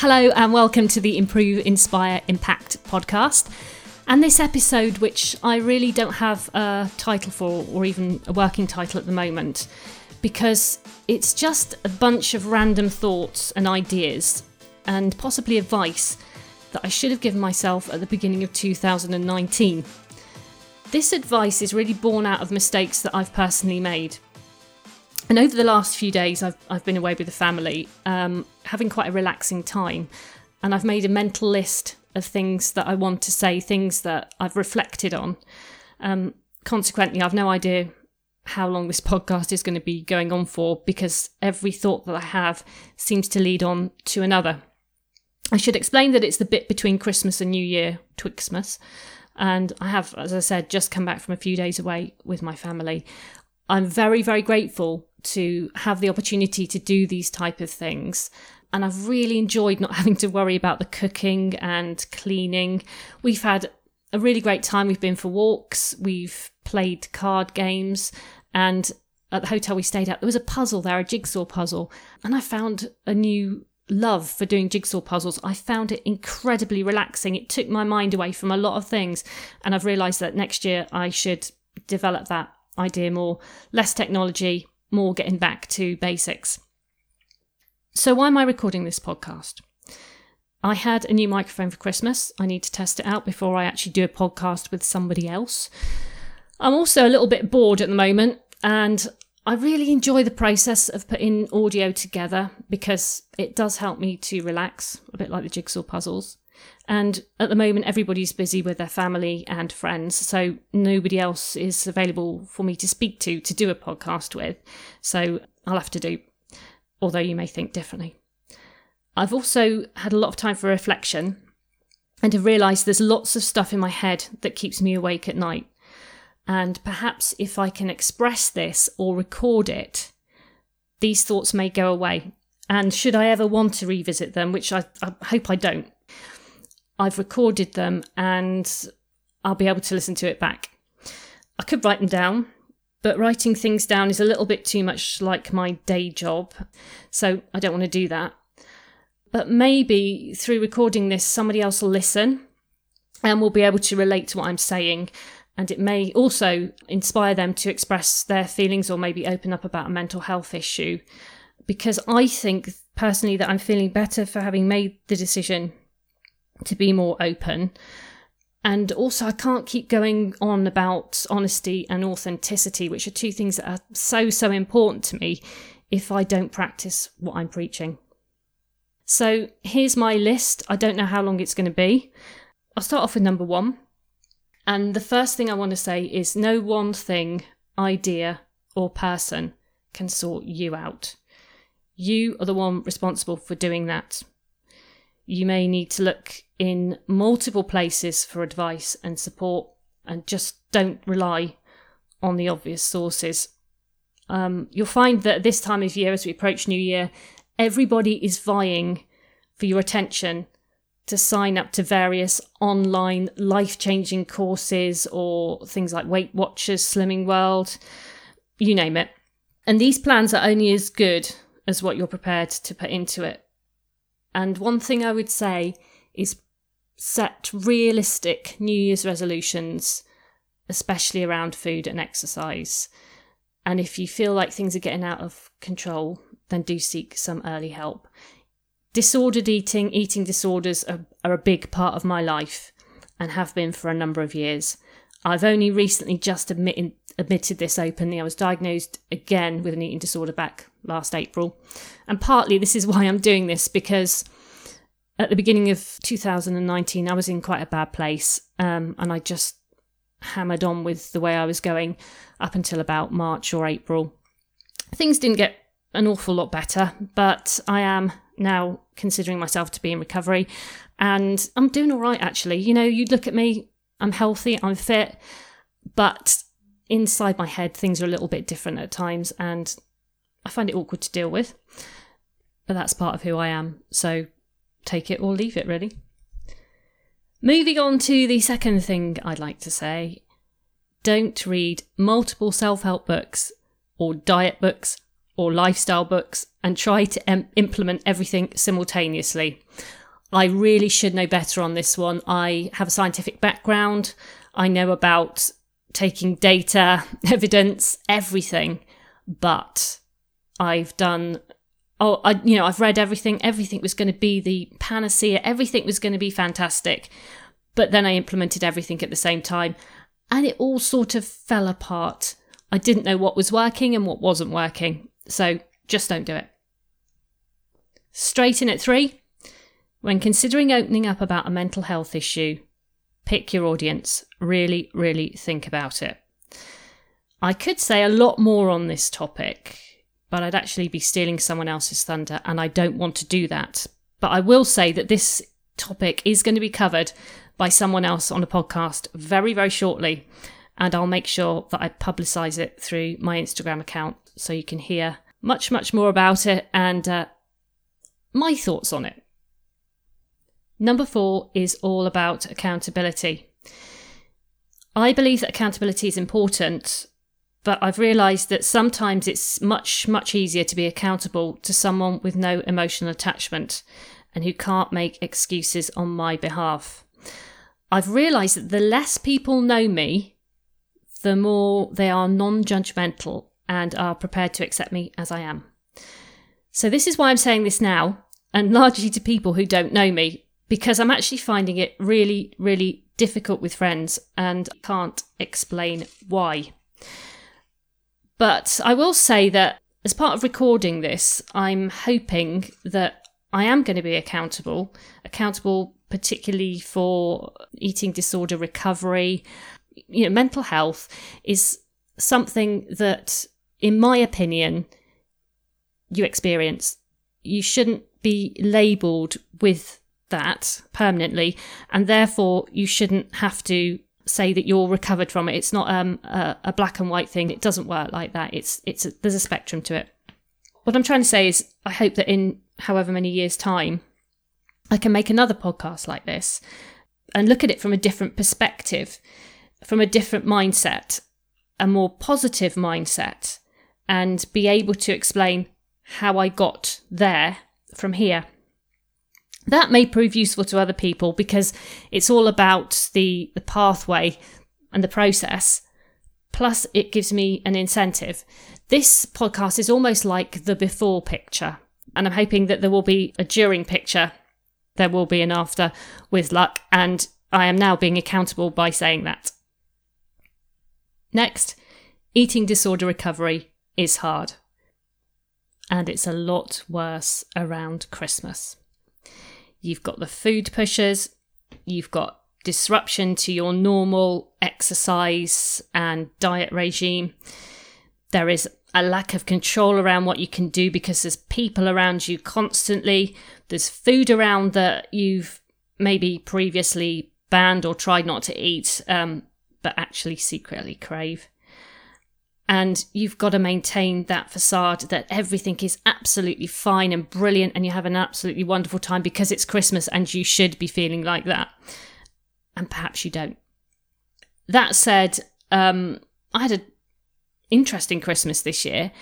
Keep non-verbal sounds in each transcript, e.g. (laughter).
Hello, and welcome to the Improve, Inspire, Impact podcast. And this episode, which I really don't have a title for or even a working title at the moment, because it's just a bunch of random thoughts and ideas and possibly advice that I should have given myself at the beginning of 2019. This advice is really born out of mistakes that I've personally made. And over the last few days, I've, I've been away with the family, um, having quite a relaxing time. And I've made a mental list of things that I want to say, things that I've reflected on. Um, consequently, I've no idea how long this podcast is going to be going on for because every thought that I have seems to lead on to another. I should explain that it's the bit between Christmas and New Year, Twixmas. And I have, as I said, just come back from a few days away with my family. I'm very, very grateful to have the opportunity to do these type of things. And I've really enjoyed not (laughs) having to worry about the cooking and cleaning. We've had a really great time. We've been for walks, we've played card games, and at the hotel we stayed at, there was a puzzle there, a jigsaw puzzle. And I found a new love for doing jigsaw puzzles. I found it incredibly relaxing. It took my mind away from a lot of things. And I've realised that next year I should develop that idea more. Less technology, more getting back to basics. So, why am I recording this podcast? I had a new microphone for Christmas. I need to test it out before I actually do a podcast with somebody else. I'm also a little bit bored at the moment, and I really enjoy the process of putting audio together because it does help me to relax, a bit like the jigsaw puzzles. And at the moment, everybody's busy with their family and friends, so nobody else is available for me to speak to to do a podcast with. So I'll have to do, although you may think differently. I've also had a lot of time for reflection and have realised there's lots of stuff in my head that keeps me awake at night. And perhaps if I can express this or record it, these thoughts may go away. And should I ever want to revisit them, which I, I hope I don't, I've recorded them and I'll be able to listen to it back. I could write them down, but writing things down is a little bit too much like my day job. So I don't want to do that. But maybe through recording this, somebody else will listen and will be able to relate to what I'm saying and it may also inspire them to express their feelings or maybe open up about a mental health issue. Because I think personally that I'm feeling better for having made the decision to be more open. And also, I can't keep going on about honesty and authenticity, which are two things that are so, so important to me if I don't practice what I'm preaching. So here's my list. I don't know how long it's going to be. I'll start off with number one and the first thing I want to say is no one thing, idea, or person can sort you out. You are the one responsible for doing that. You may need to look in multiple places for advice and support and just don't rely on the obvious sources. Um, you'll find that at this time of year, as we approach New Year, everybody is vying for your attention to sign up to various online life changing courses or things like Weight Watchers, Slimming World, you name it. And these plans are only as good as what you're prepared to put into it. And one thing I would say is set realistic New Year's resolutions, especially around food and exercise. And if you feel like things are getting out of control, then do seek some early help disordered eating, eating disorders are, are a big part of my life and have been for a number of years. I've only recently just admitted, admitted this openly. I was diagnosed again with an eating disorder back last April. And partly this is why I'm doing this because at the beginning of 2019, I was in quite a bad place um, and I just hammered on with the way I was going up until about March or April. Things didn't get an awful lot better, but I am now considering myself to be in recovery and I'm doing all right actually. You know, you look at me, I'm healthy, I'm fit, but inside my head things are a little bit different at times and I find it awkward to deal with. But that's part of who I am. So take it or leave it really. Moving on to the second thing I'd like to say. Don't read multiple self-help books or diet books or lifestyle books and try to em- implement everything simultaneously. I really should know better on this one. I have a scientific background. I know about taking data, (laughs) evidence, everything, but I've done oh I you know I've read everything. Everything was going to be the panacea. Everything was going to be fantastic. But then I implemented everything at the same time and it all sort of fell apart. I didn't know what was working and what wasn't working. So just don't do it. Straight in at 3 when considering opening up about a mental health issue pick your audience. Really really think about it. I could say a lot more on this topic but I'd actually be stealing someone else's thunder, and I don't want to do that. But I will say that this topic is going to be covered by someone else on a podcast very, very shortly, and I'll make sure that I publicize it through my Instagram account so you can hear much, much more about it and uh, my thoughts on it. Number four is all about accountability. I believe that accountability is important but I've realised that sometimes it's much, much easier to be accountable to someone with no emotional attachment and who can't make excuses on my behalf. I've realised that the less people know me, the more they are non judgmental and are prepared to accept me as I am. So, this is why I'm saying this now, and largely to people who don't know me, because I'm actually finding it really, really difficult with friends and can't explain why. But I will say that as part of recording this, I'm hoping that I am going to be accountable, accountable particularly for eating disorder recovery. You know, mental health is something that, in my opinion, you experience. You shouldn't be labelled with that permanently, and therefore you shouldn't have to say that you're recovered from it. It's not um, a, a, black and white thing. It doesn't work like that. It's it's a, there's a spectrum to it. What I'm trying to say is, I hope that in however many years' time, I can make another podcast like this and look at it from a different perspective, from a different mindset, a more positive mindset, and be able to explain how I got there from here that may prove useful to other people because it's all about the, the pathway and the process. Plus, it gives me an incentive. This podcast is almost like the before picture, and I'm hoping that there will be a during picture. There will be an after with luck, and I am now being accountable by saying that. Next, eating disorder recovery is hard. And it's a lot worse around Christmas. You've got the food pushers, you've got disruption to your normal exercise and diet regime. There is a lack of control around what you can do because there's people around you constantly. There's food around that you've maybe previously banned or tried not to eat, um, but actually secretly crave and you've got to maintain that facade that everything is absolutely fine and brilliant and you have an absolutely wonderful time because it's Christmas and you should be feeling like that. And perhaps you don't. That said, um, I had an interesting Christmas this year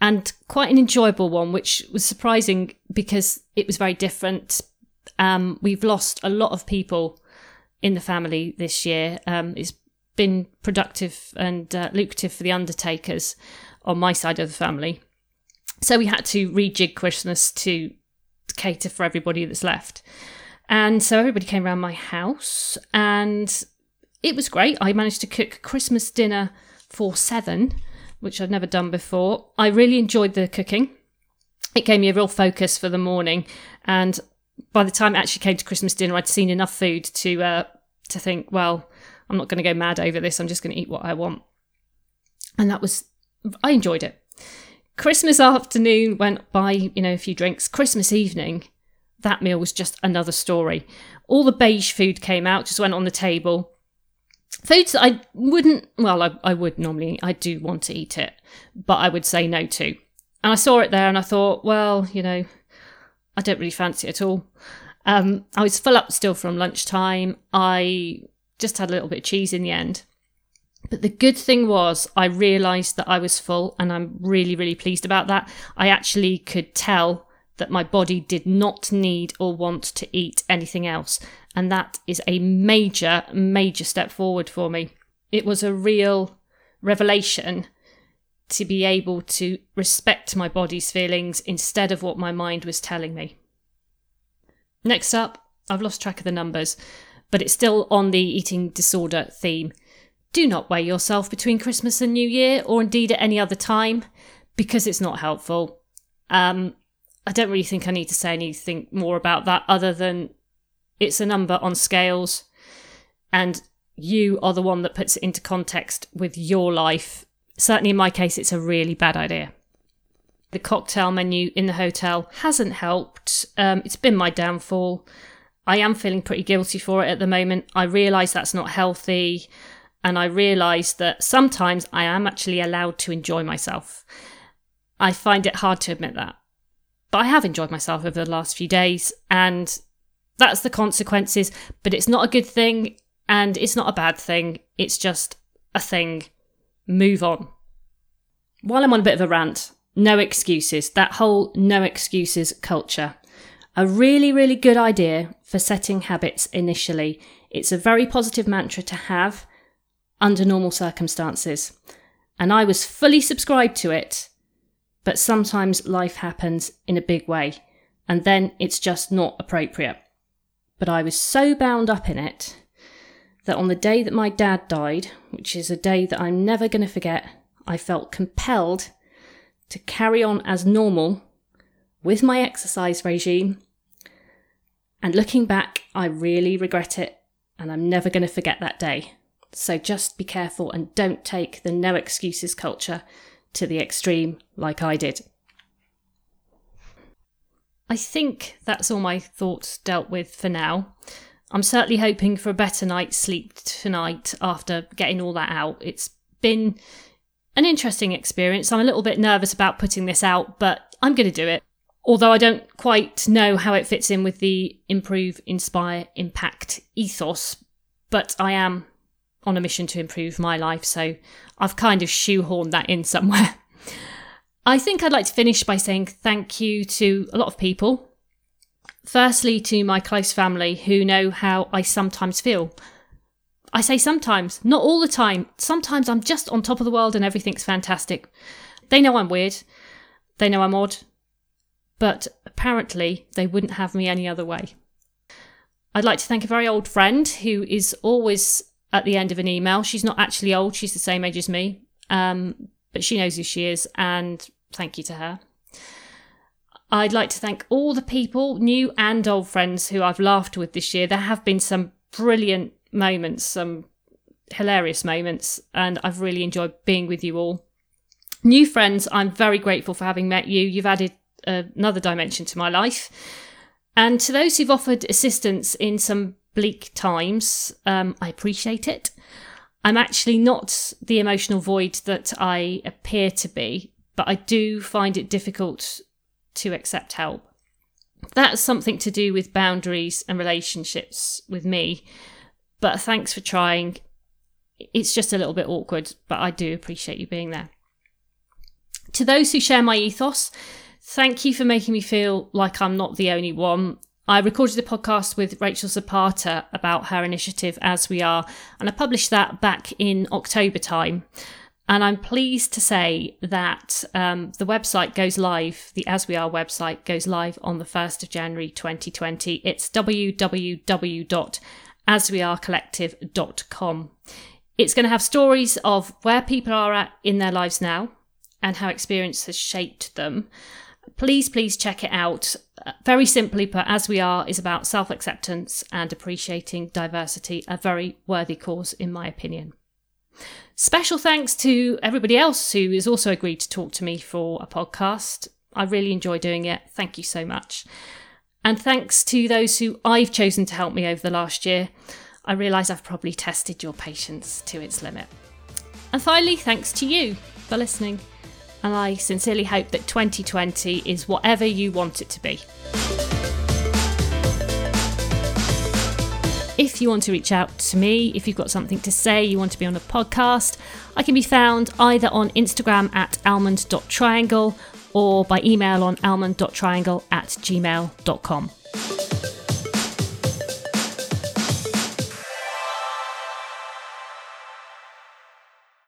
and quite an enjoyable one, which was surprising because it was very different. Um, we've lost a lot of people in the family this year. Um, it's been productive and uh, lucrative for the undertakers on my side of the family. So we had to rejig Christmas to cater for everybody that's left. And so everybody came around my house and it was great. I managed to cook Christmas dinner for seven, which I'd never done before. I really enjoyed the cooking. It gave me a real focus for the morning. And by the time it actually came to Christmas dinner, I'd seen enough food to uh, to think, well, I'm not going to go mad over this. I'm just going to eat what I want. And that was, I enjoyed it. Christmas afternoon went by, you know, a few drinks. Christmas evening, that meal was just another story. All the beige food came out, just went on the table. Foods that I wouldn't, well, I, I would normally, I do want to eat it, but I would say no to. And I saw it there and I thought, well, you know, I don't really fancy it at all. Um, I was full up still from lunchtime. I just had a little bit of cheese in the end. But the good thing was, I realised that I was full, and I'm really, really pleased about that. I actually could tell that my body did not need or want to eat anything else. And that is a major, major step forward for me. It was a real revelation to be able to respect my body's feelings instead of what my mind was telling me. Next up, I've lost track of the numbers, but it's still on the eating disorder theme. Do not weigh yourself between Christmas and New Year, or indeed at any other time, because it's not helpful. Um, I don't really think I need to say anything more about that other than it's a number on scales and you are the one that puts it into context with your life. Certainly in my case, it's a really bad idea. The cocktail menu in the hotel hasn't helped. Um, it's been my downfall. I am feeling pretty guilty for it at the moment. I realise that's not healthy. And I realise that sometimes I am actually allowed to enjoy myself. I find it hard to admit that. But I have enjoyed myself over the last few days, and that's the consequences. But it's not a good thing, and it's not a bad thing. It's just a thing. Move on. While I'm on a bit of a rant, no excuses, that whole no excuses culture. A really, really good idea for setting habits initially. It's a very positive mantra to have under normal circumstances. And I was fully subscribed to it but sometimes life happens in a big way, and then it's just not appropriate. But I was so bound up in it that on the day that my dad died, which is a day that I'm never going to forget, I felt compelled to carry on as normal with my exercise regime. And looking back, I really regret it, and I'm never going to forget that day. So just be careful and don't take the no excuses culture to the extreme like I did. I think that's all my thoughts dealt with for now. I'm certainly hoping for a better night's sleep tonight after getting all that out. It's been an interesting experience. I'm a little bit nervous about putting this out, but I'm going to do it. Although I don't quite know how it fits in with the improve, inspire, impact ethos, but I am on a mission to improve my life, so I've kind of shoehorned that in somewhere. (laughs) I think I'd like to finish by saying thank you to a lot of people. Firstly, to my close family who know how I sometimes feel. I say sometimes, not all the time. Sometimes I'm just on top of the world and everything's fantastic. They know I'm weird. They know I'm odd. But apparently, they wouldn't have me any other way. I'd like to thank a very old friend who is always at the end of an email. She's not actually old, she's the same age as me, um, but she knows who she is, and thank you to her. I'd like to thank all the people, new and old friends, who I've laughed with this year. There have been some brilliant moments, some hilarious moments, and I've really enjoyed being with you all. New friends, I'm very grateful for having met you. You've added another dimension to my life. And to those who've offered assistance in some bleak times, um, I appreciate it. I'm actually not the emotional void that I appear to be, but I do find it difficult to accept help. That's something to do with boundaries and relationships with me, but thanks for trying. It's just a little bit awkward, but I do appreciate you being there. To those who share my ethos, thank you for making me feel like I'm not the only one. I recorded a podcast with Rachel Zapata about her initiative As We Are, and I published that back in October time. And I'm pleased to say that um, the website goes live, the As We Are website goes live on the 1st of January 2020. It's www.aswearecollective.com. It's going to have stories of where people are at in their lives now and how experience has shaped them please, please check it out. Uh, very simply put, As We Are is about self acceptance and appreciating diversity, a very worthy cause, in my opinion. Special thanks to everybody else who has also agreed to talk to me for a podcast. I really enjoy doing it. Thank you so much. And thanks to those who I've chosen to help me over the last year. I realise I've probably tested your patience to its limit. And finally, thanks to you for listening and I sincerely hope that 2020 is whatever you want it to be. if you want to reach out to me, if you've got something to say, you want to be on a podcast, I can be found either on Instagram at almond.triangle or by email on almond.triangle at gmail.com.